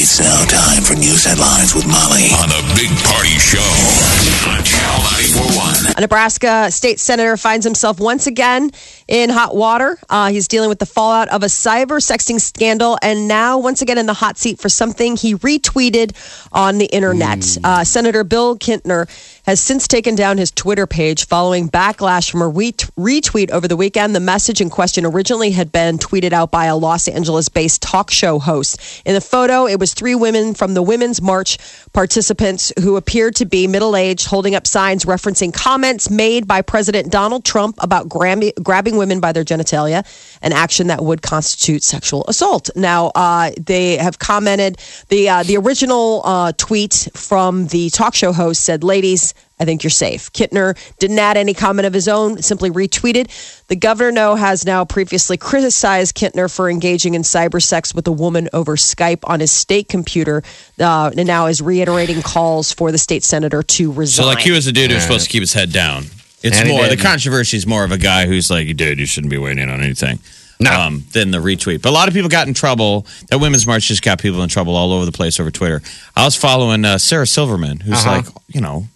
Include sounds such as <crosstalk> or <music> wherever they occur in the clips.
It's now time for news headlines with Molly. On the Big Party Show on Channel 941. A Nebraska state senator finds himself once again in hot water. Uh, he's dealing with the fallout of a cyber sexting scandal and now once again in the hot seat for something he retweeted on the internet. Uh, Senator Bill Kintner has since taken down his Twitter page following backlash from a ret- retweet over the weekend. The message in question originally had been tweeted out by a Los Angeles based talk show host. In the photo, it was three women from the Women's March participants who appeared to be middle aged, holding up signs referencing comments made by President Donald Trump about grabbing women by their genitalia, an action that would constitute sexual assault. Now, uh, they have commented the uh, the original uh, tweet from the talk show host said, "Ladies." I think you're safe. Kintner didn't add any comment of his own, simply retweeted. The governor, no, has now previously criticized Kintner for engaging in cyber sex with a woman over Skype on his state computer, uh, and now is reiterating calls for the state senator to resign. So, like, he was a dude who's supposed to keep his head down. It's And more, the controversy is more of a guy who's like, dude, you shouldn't be weighing in on anything. No. Um, than the retweet. But a lot of people got in trouble. That Women's March just got people in trouble all over the place over Twitter. I was following uh, Sarah Silverman, who's Uh-huh. like, you know,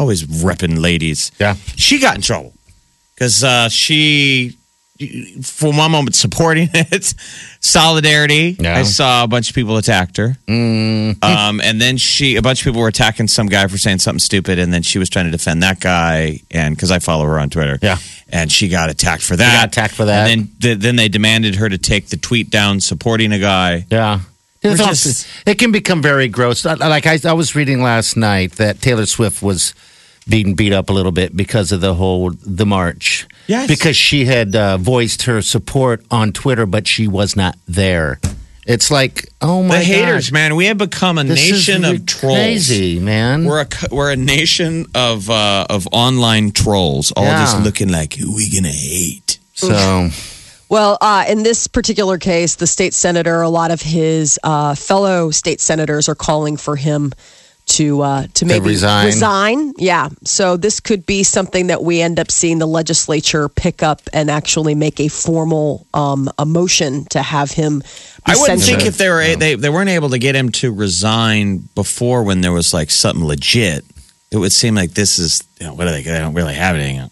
always repping ladies. Yeah. She got in trouble because uh, she, for one moment, supporting <laughs> it, solidarity. Yeah. I saw a bunch of people attacked her. Um, and then she, a bunch of people were attacking some guy for saying something stupid, and then she was trying to defend that guy, and because I follow her on Twitter, Yeah. and she got attacked for that. got attacked for that. And then, th- then they demanded her to take the tweet down supporting a guy. Yeah. Just- it can become very gross. Like I, I was reading last night that Taylor Swift was being beat up a little bit because of the whole the march. Yes. because she had uh, voiced her support on Twitter, but she was not there. It's like, oh my the haters, God. man, we have become a This nation really of trolls. Crazy man. We're a we're a nation of uh, of online trolls, all Yeah. just looking like who we gonna hate. so <laughs> Well, uh, in this particular case, the state senator, a lot of his uh, fellow state senators are calling for him to uh, to maybe resign. resign. Yeah. So this could be something that we end up seeing the legislature pick up and actually make a formal um, a motion to have him. I wouldn't think if they were they they weren't able to get him to resign before when there was like something legit. It would seem like this is you know, what are they? They don't really have anything.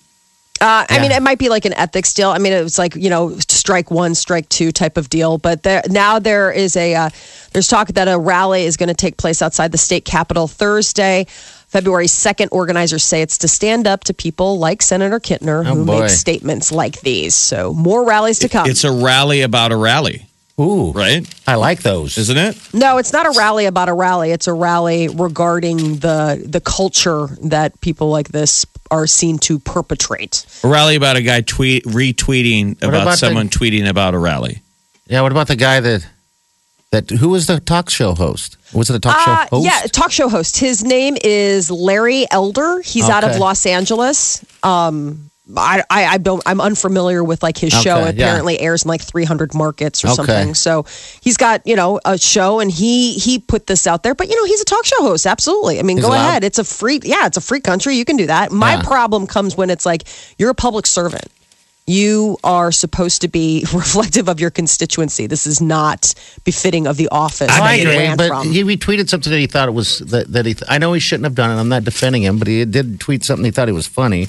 Uh, I mean, it might be like an ethics deal. I mean, it was like you know, strike one, strike two type of deal. But there, now there is a uh, there's talk that a rally is going to take place outside the state capitol Thursday, February second. Organizers say it's to stand up to people like Senator Kintner Oh, who boy. make statements like these. So more rallies to come. It's a rally about a rally, ooh, right? I like those. Isn't it? no, it's not a rally about a rally. It's a rally regarding the the culture that people like this are seen to perpetrate. A rally about a guy tweet retweeting about, about the- someone tweeting about a rally. Yeah. What about the guy that that who was the talk show host? Was it a talk Uh, show host? Yeah, talk show host. His name is Larry Elder. He's out of Los Angeles. Um, I, I, I don't. I'm unfamiliar with like his show. Okay, yeah. Apparently airs in like 300 markets or Okay. something. So he's got you know a show, and he he put this out there. But you know he's a talk show host. Absolutely. I mean, He's go allowed? ahead. It's a free. Yeah, it's a free country. You can do that. My Yeah. problem comes when it's like you're a public servant. You are supposed to be <laughs> reflective of your constituency. This is not befitting of the office. I agree, but from. he retweeted something that he thought it was that, that he. I know he shouldn't have done it. I'm not defending him, but he did tweet something he thought it was funny.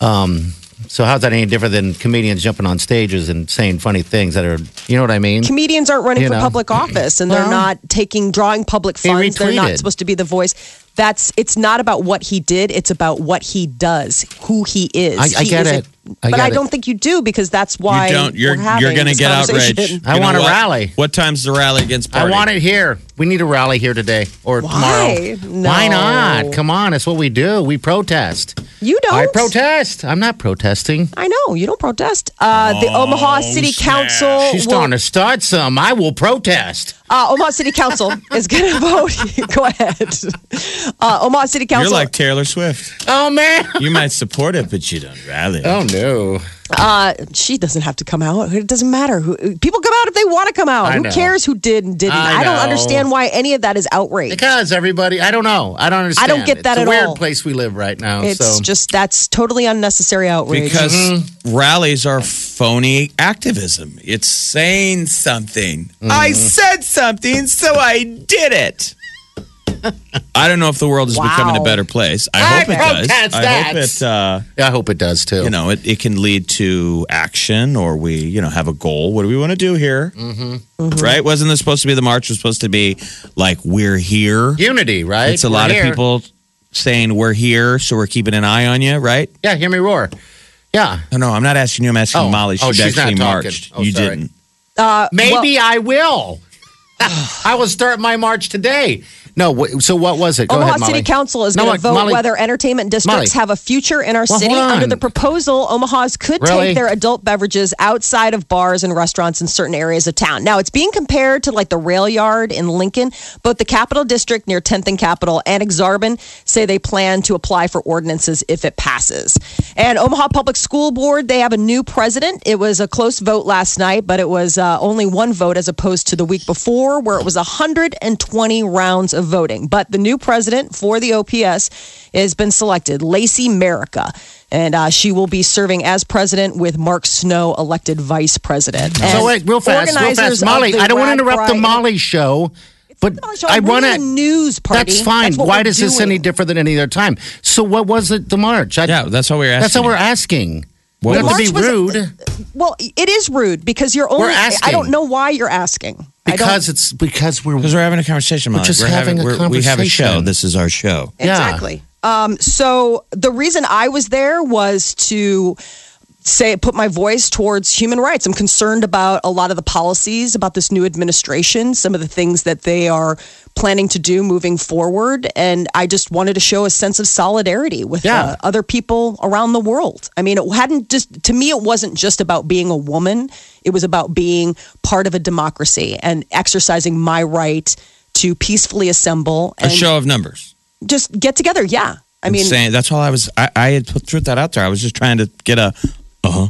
Um, so how's that any different than comedians jumping on stages and saying funny things that are, you know what I mean? comedians aren't running You for know. public office and they're Well, not taking drawing public He funds they're not retweeted. supposed to be the voice that's it's not about what he did. It's about what he does, who he is. I- I He get is it. I but get I don't think you do because that's why you don't. You're we're you're going to get outraged. I want a what? rally. What time's the rally against I want it here. We need a rally here today or Why? tomorrow. Why No. not? Come on, it's what we do. We protest. You don't. I protest. I'm not protesting. I know you don't protest. Uh, the Omaha City snap. Council. She's will- starting to start some. I will protest. uh, Omaha City Council is going <laughs> to vote. Go ahead. Uh, Omaha City Council. You're like Taylor Swift. Oh man. <laughs> You might support it, but you don't rally. Oh no. Uh, she doesn't have to come out. It doesn't matter. Who, people come out if they want to come out. I Who know. cares who did and didn't? I I, don't know. understand why any of that is outrage. Because everybody, I don't know. I don't understand. I don't get that it's at a weird all. place we live right now. It's so just that's totally unnecessary outrage. Because Mm-hmm. rallies are phony activism. It's saying something. Mm-hmm. I said something, so I did it. I don't know if the world is Wow. becoming a better place. I, I hope it does. protest I that. hope it. Uh, yeah, I hope it does too. you know, it, it can lead to action, or we, you know, have a goal. What do we want to do here? Mm-hmm. Right? Wasn't this supposed to be the march? Was supposed to be like we're here. unity, right? It's a We're lot here. of people saying we're here, so we're keeping an eye on you, right? Yeah, hear me roar. Yeah, No, no, I'm not asking you. I'm asking Oh. Molly. She Oh, she's actually not talking. marched. Oh, you sorry. didn't. uh, maybe I will. <sighs> I will start my march today. No, wh- so what was it? Go Omaha ahead, Molly. City Council is No, going like, to vote Molly- whether entertainment districts Molly. have a future in our Well, city. Under the proposal, Omahas could Really? take their adult beverages outside of bars and restaurants in certain areas of town. Now, it's being compared to like the rail yard in Lincoln. Both the Capital District near 10th and Capitol and Aksarben say they plan to apply for ordinances if it passes. And Omaha Public School Board, they have a new president. It was a close vote last night, but it was uh, only one vote as opposed to the week before, where it was 120 rounds of voting. But the new president for the OPS has been selected, Lacey Merica. And uh, she will be serving as president with Mark Snow elected vice president. So And wait, real fast, real organizers fast, Molly. I don't want to Rag interrupt the Molly show, but I We're want in a news party. That's fine. what Why we're does this any different than any other time? So what was it? The march? I, Yeah, that's what we are asking. That's what we're asking. What we have was- to be March was- rude Well, it is rude because you're only. We're asking. I don't know why you're asking. Because it's because we're Because we're having a conversation, Molly. just having a we're- We have a show. This is our show. Yeah. Exactly. Um, so the reason I was there was to say put my voice towards human rights. I'm concerned about a lot of the policies about this new administration, some of the things that they are planning to do moving forward, and I just wanted to show a sense of solidarity with Yeah. uh, other people around the world. I mean, it hadn't just to me it wasn't just about being a woman. It was about being part of a democracy and exercising my right to peacefully assemble A show of numbers. just get together. Yeah. I mean, saying that's all I was. I, I had put threw that out there. I was just trying to get a uh huh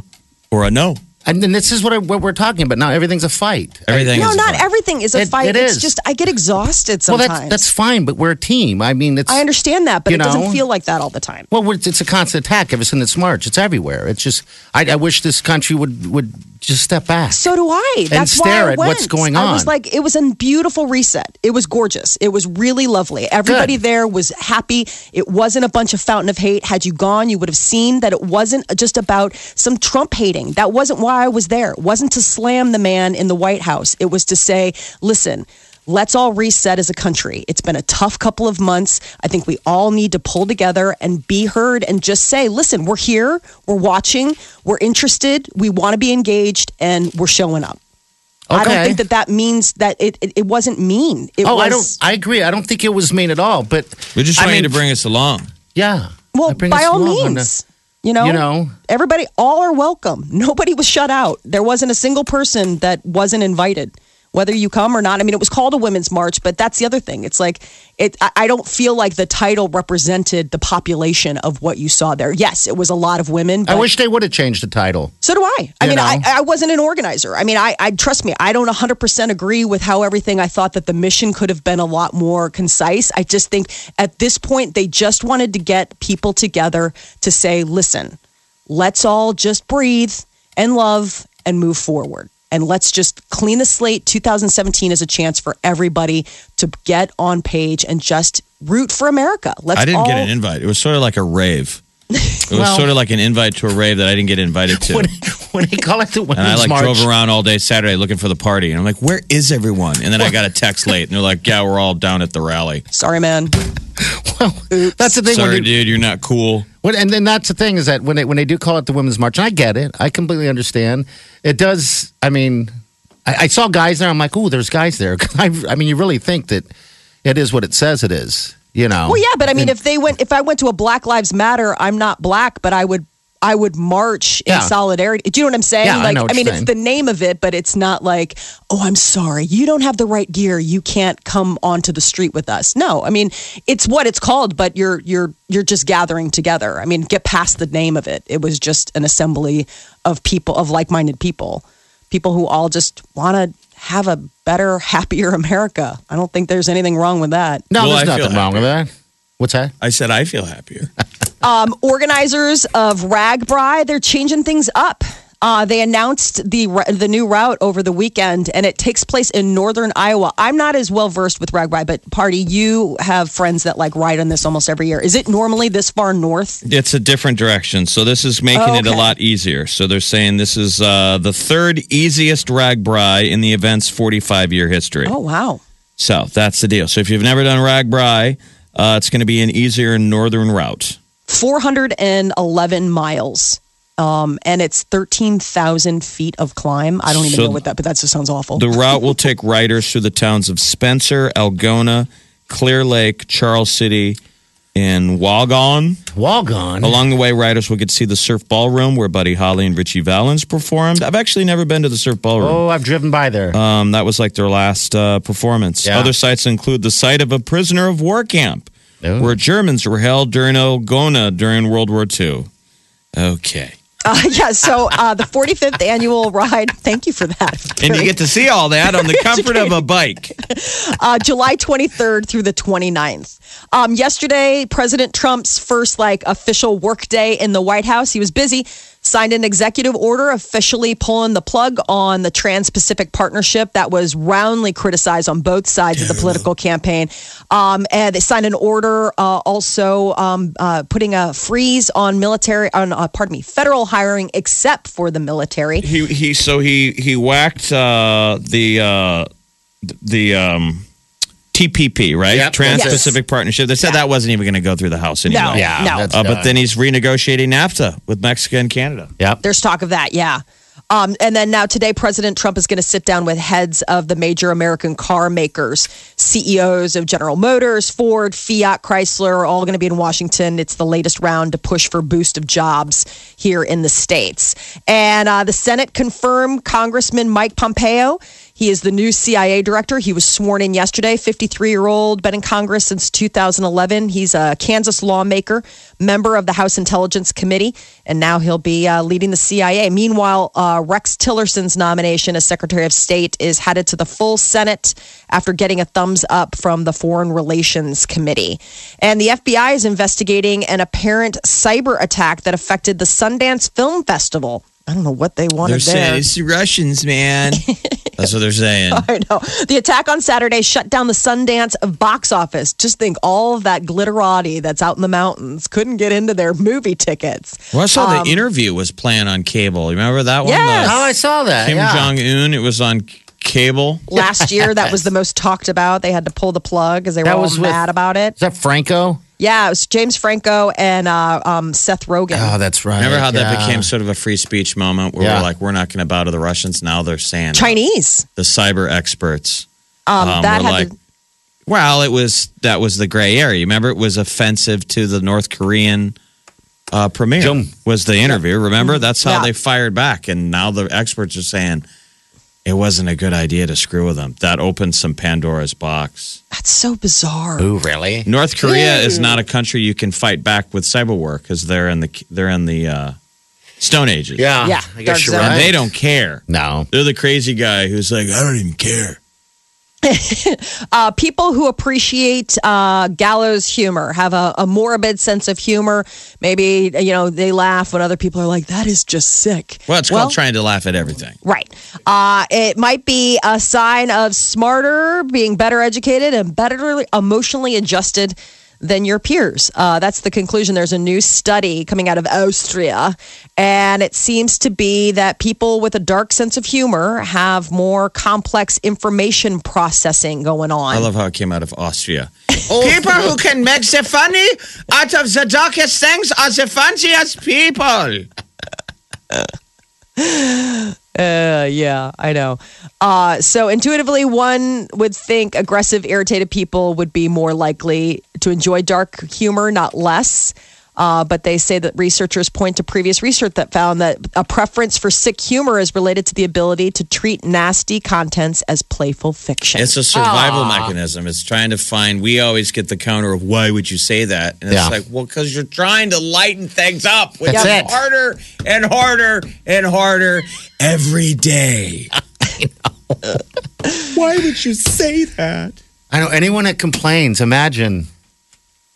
or a no. And then this is what, I, what we're talking about now. Everything's a fight. Everything no, is not fine. everything is a It- fight. it it's is. just I get exhausted Well, sometimes. that's that's fine, but we're a team. I mean, it's I understand that, but you it doesn't feel like that all the time. Well, it's, it's a constant attack ever since it's March. It's everywhere. It's just I, I wish this country would would just step back. So do I. That's why stare I at went. what's going on. I was like, it was a beautiful reset. It was gorgeous. It was really lovely. Everybody Good. there was happy. It wasn't a bunch of fountain of hate. Had you gone, you would have seen that it wasn't just about some Trump hating. That wasn't why I was there. It wasn't to slam the man in the White House. It was to say, listen. Let's all reset as a country. It's been a tough couple of months. I think we all need to pull together and be heard and just say, listen, we're here, we're watching, we're interested, we want to be engaged, and we're showing up. I don't think that that means that it, it, it wasn't mean. It oh, was, I don't. I agree. I don't think it was mean at all. But we're just I mean, to bring us along. Yeah. well, by all along on means. You know, You know. everybody, all are welcome. Nobody was shut out. There wasn't a single person that wasn't invited, whether you come or not. I mean, it was called a women's march, but that's the other thing. It's like it. I, don't feel like the title represented the population of what you saw there. Yes, it was a lot of women. I wish they would have changed the title. So do I. I You mean, know? I, I wasn't an organizer. I mean, I, I trust me. I don't 100% agree with how everything. I thought that the mission could have been a lot more concise. I just think at this point they just wanted to get people together to say, listen, let's all just breathe and love and move forward. And let's just clean the slate. 2017 is a chance for everybody to get on page and just root for America. Let's I didn't all, get an invite. It was sort of like a rave. It was Well- sort of like an invite to a rave that I didn't get invited to. When, when they call it the women's and I like march, drove around all day Saturday looking for the party, and I'm like, "Where is everyone?" And then I got a text late, and they're like, "Yeah, we're all down at the rally." Sorry, man. <laughs> Well, that's the thing. when Sorry, you- dude, you're not cool. When, and then that's the thing is that when they when they do call it the women's march, and I get it, I completely understand. It does. I mean, I, I saw guys there. I'm like, oh, there's guys there. <laughs> I, I mean, you really think that it is what it says it is. You know? Well, yeah, but I mean, if they went, if I went to a Black Lives Matter, I'm not black, but I would, I would march in Yeah. solidarity. Do you know what I'm saying? Yeah, I like, know what mean, you're it's the name of it, but it's not like, oh, I'm sorry, you don't have the right gear, you can't come onto the street with us. No, I mean, it's what it's called, but you're you're you're just gathering together. I mean, get past the name of it. It was just an assembly of people, of like-minded people, people who all just want to have a better, <laughs> happier America. I don't think there's anything wrong with that. no, Well, there's I nothing wrong with that. What's that? I said I feel happier. <laughs> um, organizers of RAGBRAI, they're changing things up. Uh, they announced the the new route over the weekend, and it takes place in northern Iowa. I'm not as well versed with RAGBRAI, but Party, you have friends that like ride on this almost every year. Is it normally this far north? It's a different direction. So this is making it a lot easier. So they're saying this is uh, the third easiest RAGBRAI in the event's 45 year history. Oh wow! So that's the deal. So if you've never done RAGBRAI, uh, it's going to be an easier northern route. 411 miles. Um, and it's 13,000 feet of climb. I don't even So know what that, but that just sounds awful. The <laughs> route will take riders through the towns of Spencer, Algona, Clear Lake, Charles City, and Wagon. Walgon. Along the way, riders will get to see the Surf Ballroom where Buddy Holly and Ritchie Valens performed. I've actually never been to the Surf Ballroom. Oh, I've driven by there. Um, that was like their last uh, performance. Yeah. Other sites include the site of a prisoner of war camp Oh. where Germans were held during Algona during World War II. Okay. Uh, yeah, so uh, the 45th annual ride, thank you for that. And you get to see all that on the <laughs> comfort of a bike. uh, July 23rd through the 29th. Um, yesterday, President Trump's first like official work day in the White House. He was busy, signed an executive order officially pulling the plug on the Trans-Pacific Partnership that was roundly criticized on both sides of the political campaign. Um, and they signed an order uh, also um, uh, putting a freeze on military, on uh, pardon me, federal hiring except for the military. He he so he he whacked uh, the uh, the um, TPP right Yep. Trans Yes. Pacific Partnership. They said that wasn't even going to go through the House anymore. No, yeah, no. Uh, but done. then he's renegotiating NAFTA with Mexico and Canada. Yep. There's talk of that, yeah. Um, and then now today, President Trump is going to sit down with heads of the major American car makers, CEOs of General Motors, Ford, Fiat, Chrysler, are all going to be in Washington. It's the latest round to push for boost of jobs here in the states. And uh, the Senate confirmed Congressman Mike Pompeo. He is the new CIA director. He was sworn in yesterday. 53 year old, been in Congress since 2011. He's a Kansas lawmaker, member of the House Intelligence Committee, and now he'll be uh, leading the CIA. Meanwhile, uh, Rex Tillerson's nomination as Secretary of State is headed to the full Senate after getting a thumbs up from the Foreign Relations Committee. And the FBI is investigating an apparent cyber attack that affected the Sundance Film Festival. I don't know what they wanted They're there. saying it's the Russians, man. <laughs> That's what they're saying. <laughs> I know. The attack on Saturday shut down the Sundance box office. Just think all of that glitterati that's out in the mountains couldn't get into their movie tickets. Well, I saw the um, interview was playing on cable. You remember that one? Yes. The Oh, I saw that. Kim yeah. Jong Un. It was on cable. <laughs> Last year, that was the most talked about. They had to pull the plug because they were That all was with- mad about it. Is that Franco? Yeah, it was James Franco and uh, um, Seth Rogen. Oh, that's right. Remember how that became sort of a free speech moment where Yeah. we're like, we're not going to bow to the Russians. Now they're saying Chinese. the cyber experts. Um, Um, that had like, to, well, it was that was the gray area. You remember, it was offensive to the North Korean uh, premier. Jung. Was the interview? Remember, that's how. Yeah. they fired back, and now the experts are saying it wasn't a good idea to screw with them. That opened some Pandora's box. that's so bizarre. Ooh, really? North Korea is not a country you can fight back with cyber war because they're in the they're in the uh, Stone Ages. Yeah. Yeah, I dark guess you're right. and they don't care. No. They're the crazy guy who's like, I don't even care. <laughs> uh, people who appreciate uh, gallows humor have a, a morbid sense of humor. Maybe you know they laugh when other people are like, "That is just sick." Well, it's called trying to laugh at everything. Right. Uh, it might be a sign of smarter, being better educated, and better emotionally adjusted than your peers. Uh, that's the conclusion. There's a new study coming out of Austria, and it seems to be that people with a dark sense of humor have more complex information processing going on. I love how it came out of Austria. <laughs> people who can make the funny out of the darkest things are the funniest people. <laughs> <laughs> Uh, yeah, I know. Uh, so intuitively, one would think aggressive, irritated people would be more likely to enjoy dark humor, not less. Uh, but they say that researchers point to previous research that found that a preference for sick humor is related to the ability to treat nasty contents as playful fiction. It's a survival mechanism. It's trying to find. We always get the counter of why would you say that? And Yeah. it's like, well, because you're trying to lighten things up, which That's is it. harder and harder and harder every day. <laughs> why would you say that? I know anyone that complains. Imagine.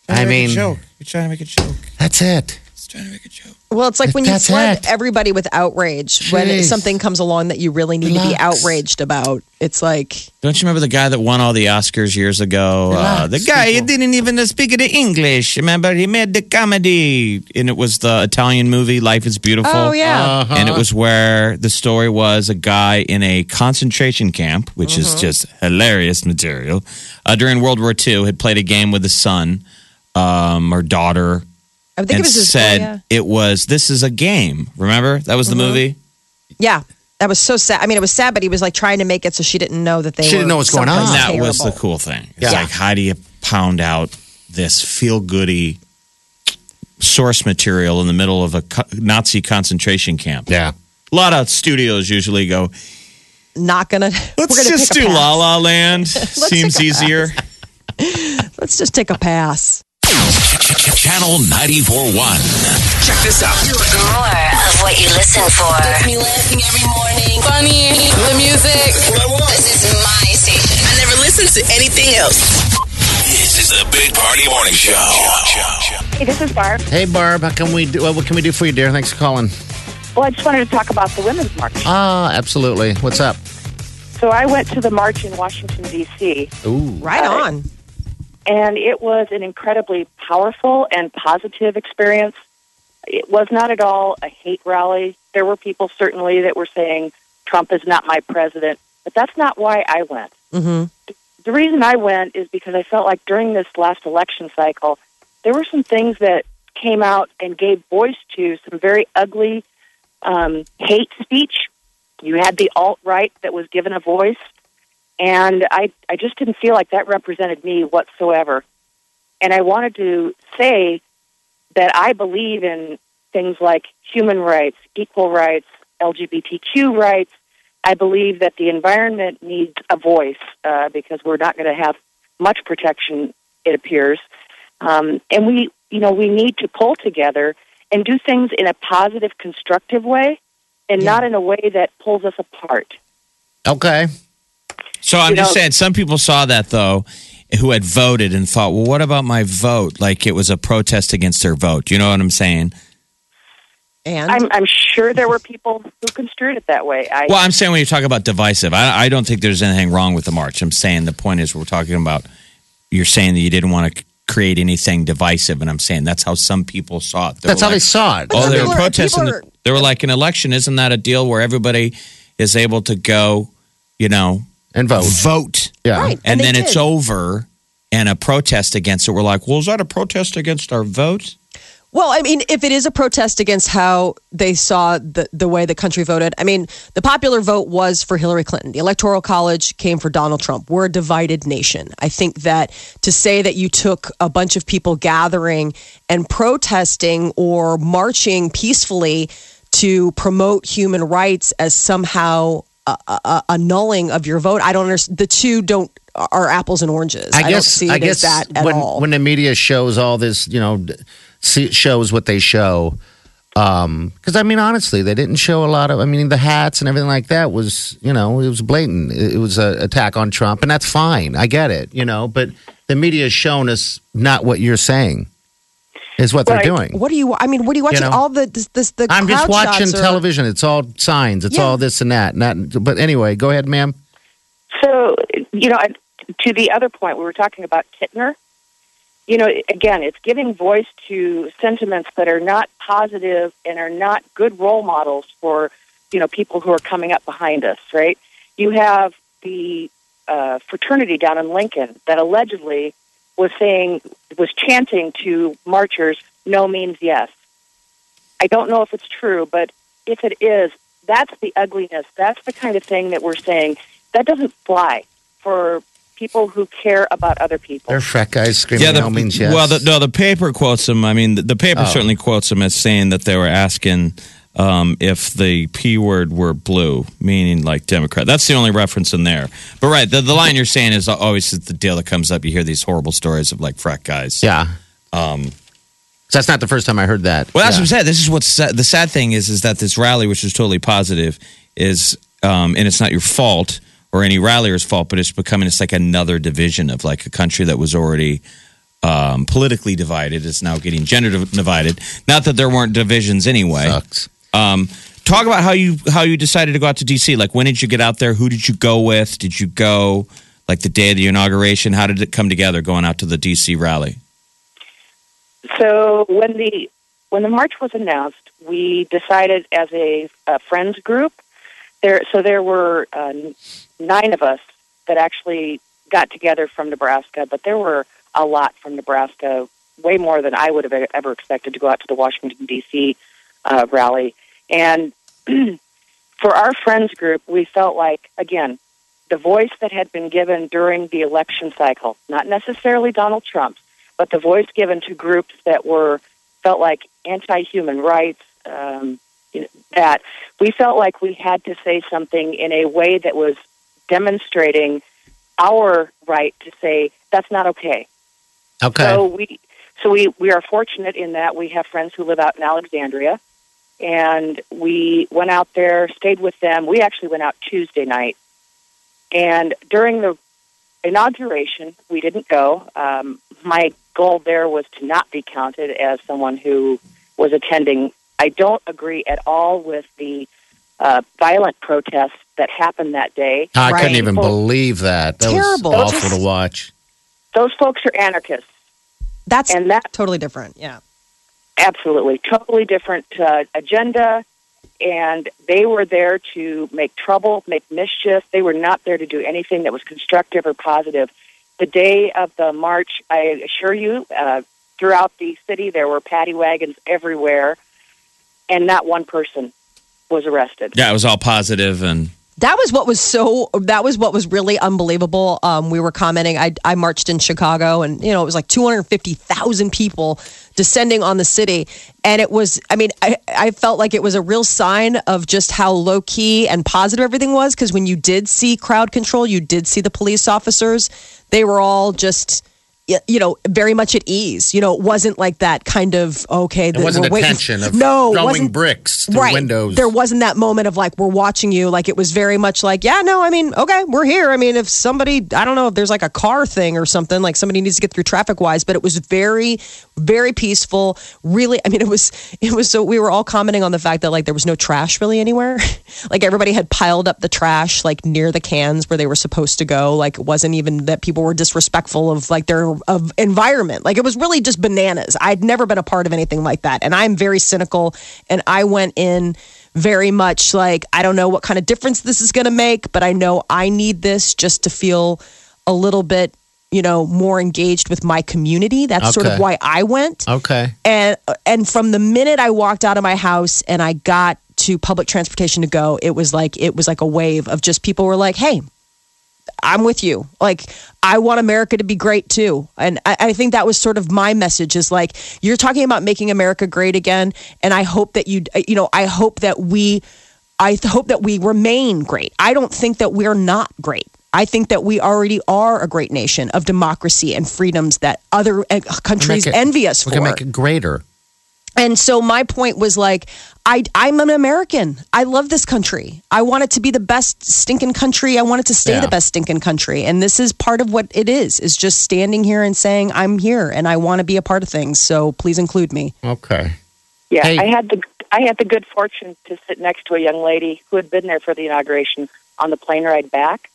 I mean, joke. You're trying to make a joke. That's it. It's trying to make a joke. well, it's like when you That's flood it. everybody with outrage when Jeez. something comes along that you really need to be Relax. outraged about. It's like Don't you remember the guy that won all the Oscars years ago? Uh, Relax, the guy he didn't even speak the English. Remember, he made the comedy, and it was the Italian movie "Life Is Beautiful." Oh, yeah. and it was where the story was a guy in a concentration camp, which is just hilarious material. Uh, during World War II, had played a game with his son um, or daughter, I think and it was his said yeah. it was this is a game. Remember that was the mm-hmm. movie. Yeah. That was so sad. I mean, it was sad, but he was like trying to make it so she didn't know that they She were didn't know what's going on. that was the cool thing. It's Yeah. like how do you pound out this feel goody source material in the middle of a co- Nazi concentration camp? Yeah. A lot of studios usually go, Not gonna. <laughs> we're let's gonna just take a do pass. La La Land. <laughs> Seems easier. <laughs> Let's just take a pass. Channel 94.1. Check this out. More of what you listen for. Gets me laughing every morning. Funny, the music. This is my station. I never listen to anything else. This is the Big Party Morning Show. Hey, this is Barb. Hey, Barb. How can we do? What can we do for you, dear? Thanks for calling. Well, I just wanted to talk about the Women's March. Ah, absolutely. What's up? So I went to the march in Washington, D.C., Ooh. Right on. And it was an incredibly powerful and positive experience. It was not at all a hate rally. There were people certainly that were saying Trump is not my president, but that's not why I went. hmm The reason I went is because I felt like during this last election cycle, there were some things that came out and gave voice to some very ugly um, hate speech. You had the alt right that was given a voice, and I, I just didn't feel like that represented me whatsoever. And I wanted to say that I believe in things like human rights, equal rights, LGBTQ rights. I believe that the environment needs a voice uh, because we're not going to have much protection, it appears. Um, and we, you know, we need to pull together and do things in a positive, constructive way, and not in a way that pulls us apart. Okay. So I'm just know- saying, some people saw that though, who had voted and thought, well, what about my vote? Like it was a protest against their vote. You know what I'm saying? And I'm, I'm sure there were people who construed it that way. I, Well, I'm saying when you talk about divisive, I, I don't think there's anything wrong with the march. I'm saying the point is we're talking about you're saying that you didn't want to create anything divisive, and I'm saying that's how some people saw it. They That's were how they saw it. Oh, some they were are- protesting. people are- they were like an election. Isn't that a deal where everybody is able to go, you know, And vote. vote, Yeah. Right. and, And they then it's over, and a protest against it? We're like, well, is that a protest against our vote? Well, I mean, if it is a protest against how they saw the, the way the country voted, I mean, the popular vote was for Hillary Clinton. The Electoral College came for Donald Trump. We're a divided nation. I think that to say that you took a bunch of people gathering and protesting or marching peacefully to promote human rights as somehow a, a, a nulling of your vote, I don't understand. The two don't are apples and oranges. I, I guess. don't see it I guess that at when all. when the media shows all this, you know, shows what they show. Um, because I mean, honestly, they didn't show a lot of. I mean, the hats and everything like that was, you know, it was blatant. It, it was an attack on Trump, and that's fine. I get it, you know. But the media has shown us not what you're saying is what Right. they're doing. What are you? I mean, what are you watching? know? all the this, this the. I'm just crowd watching shots are- television. It's all signs. It's Yeah. all this and that. Not, but anyway, go ahead, ma'am. So, you know, to the other point, we were talking about Kintner. you know, again, it's giving voice to sentiments that are not positive and are not good role models for, you know, people who are coming up behind us, right? You have the uh, fraternity down in Lincoln that allegedly was saying, was chanting to marchers, no means yes. I don't know if it's true, but if it is, that's the ugliness. That's the kind of thing that we're saying that doesn't fly for people who care about other people. They're frat guys screaming Yeah, the, no means yes. well, the, no, the paper quotes them. I mean, the, the paper Oh. certainly quotes them as saying that they were asking um, if the p word were blue, meaning like Democrat. That's the only reference in there. But right, the, the line you're saying is always the deal that comes up. You hear these horrible stories of like frat guys. yeah. Um, So that's not the first time I heard that. Well, that's yeah. what I'm saying. This is what's sa- the sad thing is, is that this rally, which was totally positive, is um, and it's not your fault or any rallier's fault, but it's becoming it's like another division of like a country that was already um, politically divided It's now getting gender divided. Not that there weren't divisions anyway. Sucks. Um, talk about how you how you decided to go out to DC. Like when did you get out there? Who did you go with? Did you go like the day of the inauguration? How did it come together going out to the DC rally? So when the when the march was announced, we decided as a, a friends group there. So there were uh, nine of us that actually got together from Nebraska, but there were a lot from Nebraska, way more than I would have ever expected to go out to the Washington D.C. Uh, rally. And <clears throat> for our friends group, we felt like again the voice that had been given during the election cycle, not necessarily Donald Trump's but the voice given to groups that were felt like anti-human rights. Um, you know, that we felt like we had to say something in a way that was demonstrating our right to say that's not okay. Okay. So we so we we are fortunate in that we have friends who live out in Alexandria, and we went out there, stayed with them. We actually went out Tuesday night, and during the inauguration, we didn't go. Um, my goal there was to not be counted as someone who was attending. I don't agree at all with the uh, violent protests that happened that day. I Right. couldn't even People- believe that. That Terrible. was awful Just- to watch. Those folks are anarchists, That's and that totally different. Yeah. Absolutely. Totally different uh, agenda. And they were there to make trouble make mischief. They were not there to do anything that was constructive or positive. The day of the march i assure you uh, throughout the city there were paddy wagons everywhere and not one person was arrested. Yeah, it was all positive and That was what was so. That was what was really unbelievable. Um, we were commenting. I I marched in Chicago, and you know it was like two hundred fifty thousand people descending on the city, and it was. I mean, I I felt like it was a real sign of just how low key and positive everything was. Because when you did see crowd control, you did see the police officers. They were all just. You know, very much at ease. You know, it wasn't like that kind of okay. It wasn't waiting- tension of no, throwing bricks through right. windows. There wasn't that moment of like we're watching you. Like it was very much like, yeah, no, I mean, okay, we're here. I mean, if somebody, I don't know if there's like a car thing or something, like somebody needs to get through traffic wise, but it was very, very peaceful. Really, I mean, it was, it was so. We were all commenting on the fact that like there was no trash really anywhere. <laughs> like everybody had piled up the trash like near the cans where they were supposed to go. Like it wasn't even that people were disrespectful of like their of environment. Like it was really just bananas. I'd never been a part of anything like that, and I'm very cynical. And I went in very much like I don't know what kind of difference this is going to make, but I know I need this just to feel a little bit, you know, more engaged with my community. That's sort of why I went okay. and and from the minute I walked out of my house and I got to public transportation to go, it was like it was like a wave of just people were like, "Hey, I'm with you. Like, I want America to be great too." And I, I think that was sort of my message: is like you're talking about making America great again, and I hope that you, you know, I hope that we, I hope that we remain great. I don't think that we're not great. I think that we already are a great nation of democracy and freedoms that other uh, countries Make it- envy us We for. can make it greater. And so my point was like, I, I'm an American. I love this country. I want it to be the best stinking country. I want it to stay Yeah. the best stinking country. And this is part of what it is, is just standing here and saying, I'm here and I want to be a part of things. So please include me. Okay. Yeah, Hey. I had the I had the good fortune to sit next to a young lady who had been there for the inauguration on the plane ride back,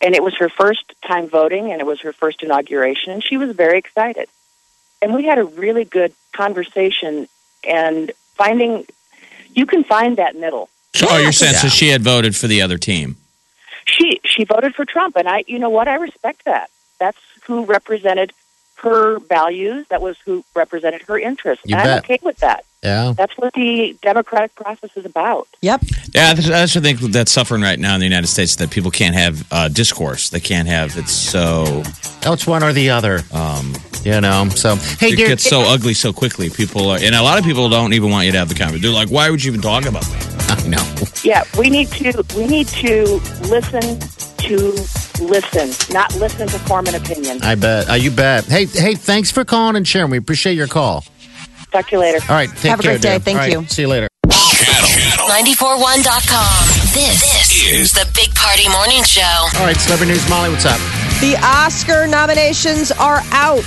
and it was her first time voting, and it was her first inauguration, and she was very excited. and we had a really good conversation. And finding, you can find that middle. So, oh, you're saying so Yeah. she had voted for the other team? She she voted for Trump, and I, you know what, I respect that. That's who represented her values. That was who represented her interests. You and I'm okay with that. Yeah. That's what the democratic process is about. Yep. Yeah, that's, that's the thing that's suffering right now in the United States that people can't have uh, discourse. They can't have it's so Oh, it's one or the other. Um, you know. So hey, it dear, gets so ugly so quickly. People are, and a lot of people don't even want you to have the conversation. They're like, "Why would you even talk about that?" <laughs> I know. Yeah, we need to we need to listen to listen, not listen to form an opinion. I bet. Uh, you bet. Hey, hey, thanks for calling and sharing. We appreciate your call. Talk to you later. All right. Take Have a great day. dear. Thank All right, you. See you later. Channel 941.com. This, this is the Big Party Morning Show. All right, Celebrity News, Molly, what's up? The Oscar nominations are out,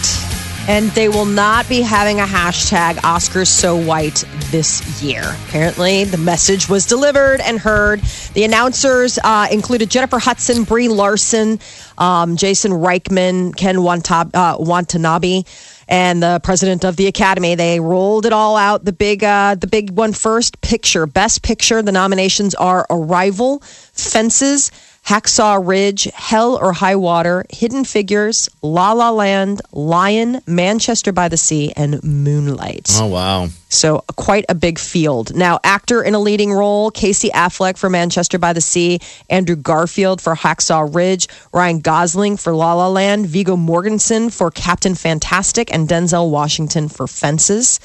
and they will not be having a hashtag Oscars so white this year. Apparently, the message was delivered and heard. The announcers uh, included Jennifer Hudson, Brie Larson, um, Jason Reitman, Ken Wantab- uh, Watanabe. And the president of the Academy, they rolled it all out. The big, uh, the big one first. Picture, best picture. The nominations are Arrival, Fences, Hacksaw Ridge, Hell or High Water, Hidden Figures, La La Land, Lion, Manchester by the Sea, and Moonlight. Oh, wow. So quite a big field. Now, actor in a leading role, Casey Affleck for Manchester by the Sea, Andrew Garfield for Hacksaw Ridge, Ryan Gosling for La La Land, Viggo Mortensen for Captain Fantastic, and Denzel Washington for Fences.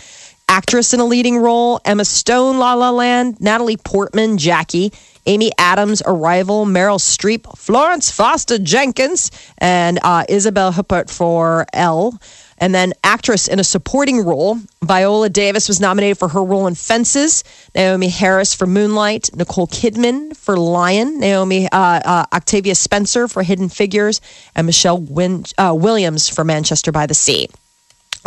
Actress in a leading role, Emma Stone, La La Land, Natalie Portman, Jackie, Amy Adams, Arrival, Meryl Streep, Florence Foster Jenkins, and uh, Isabelle Huppert for Elle. And then actress in a supporting role, Viola Davis was nominated for her role in Fences. Naomie Harris for Moonlight. Nicole Kidman for Lion. Naomi uh, uh, Octavia Spencer for Hidden Figures, and Michelle Win- uh, Williams for Manchester by the Sea.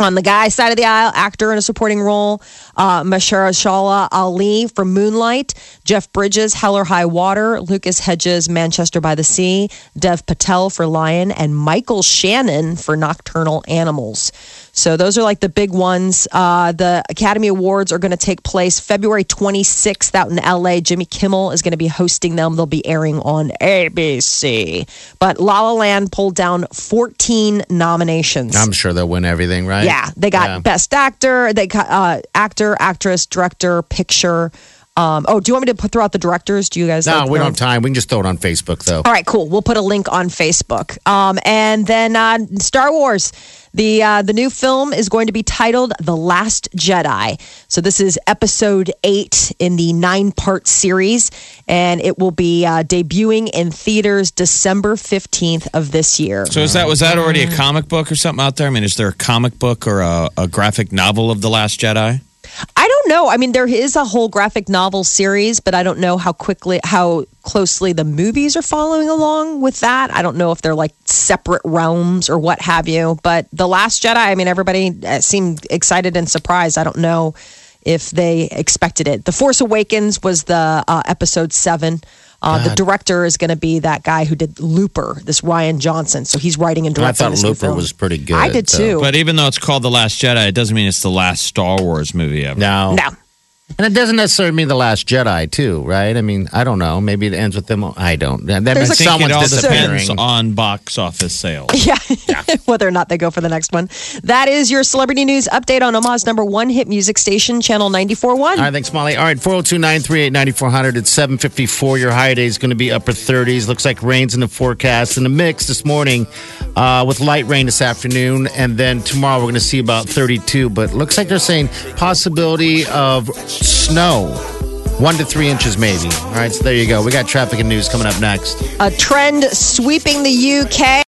On the guy side of the aisle, actor in a supporting role, uh, Mahershala Ali for Moonlight, Jeff Bridges, Hell or High Water, Lucas Hedges, Manchester by the Sea, Dev Patel for Lion, and Michael Shannon for Nocturnal Animals. So those are like the big ones. Uh, the Academy Awards are going to take place February 26th out in LA. Jimmy Kimmel is going to be hosting them. They'll be airing on ABC. But La La Land pulled down 14 nominations. I'm sure they'll win everything, right? Yeah, they got Yeah. best actor, they got uh, actor, actress, director, picture. Um, oh, do you want me to put, throw out the directors? Do you guys? No, like we don't have time. We can just throw it on Facebook, though. All right, cool. We'll put a link on Facebook. Um, and then uh, Star Wars, the uh, the new film is going to be titled The Last Jedi. So this is Episode Eight in the nine part series, and it will be uh, debuting in theaters December fifteenth of this year. So is that was that already a comic book or something out there? I mean, is there a comic book or a, a graphic novel of the Last Jedi? I don't know. I mean, there is a whole graphic novel series, but I don't know how quickly, how closely the movies are following along with that. I don't know if they're like separate realms or what have you. But The Last Jedi, I mean, everybody uh, seemed excited and surprised. I don't know if they expected it. The Force Awakens was the uh, episode seven. Uh, the director is going to be that guy who did Looper, this Rian Johnson. So he's writing and directing. I directing. thought this new Looper film. was pretty good. I did so- too. But even though it's called the Last Jedi, it doesn't mean it's the last Star Wars movie ever. No. No. And it doesn't necessarily mean The Last Jedi, too, right? I mean, I don't know. Maybe it ends with them. I don't. That There's means a- I someone's it all disappearing. depends on box office sales. <laughs> Yeah. <laughs> Whether or not they go for the next one. That is your celebrity news update on Omaha's number one hit music station, Channel 94.1. All right, thanks, Molly. All right, 402 938 9400. It's 754. Your high day is going to be upper 30s. Looks like rain's in the forecast. In the mix this morning uh, with light rain this afternoon. And then tomorrow we're going to see about 32. But looks like they're saying possibility of snow. One to three inches, maybe. All right, so there you go. We got traffic and news coming up next. A trend sweeping the UK.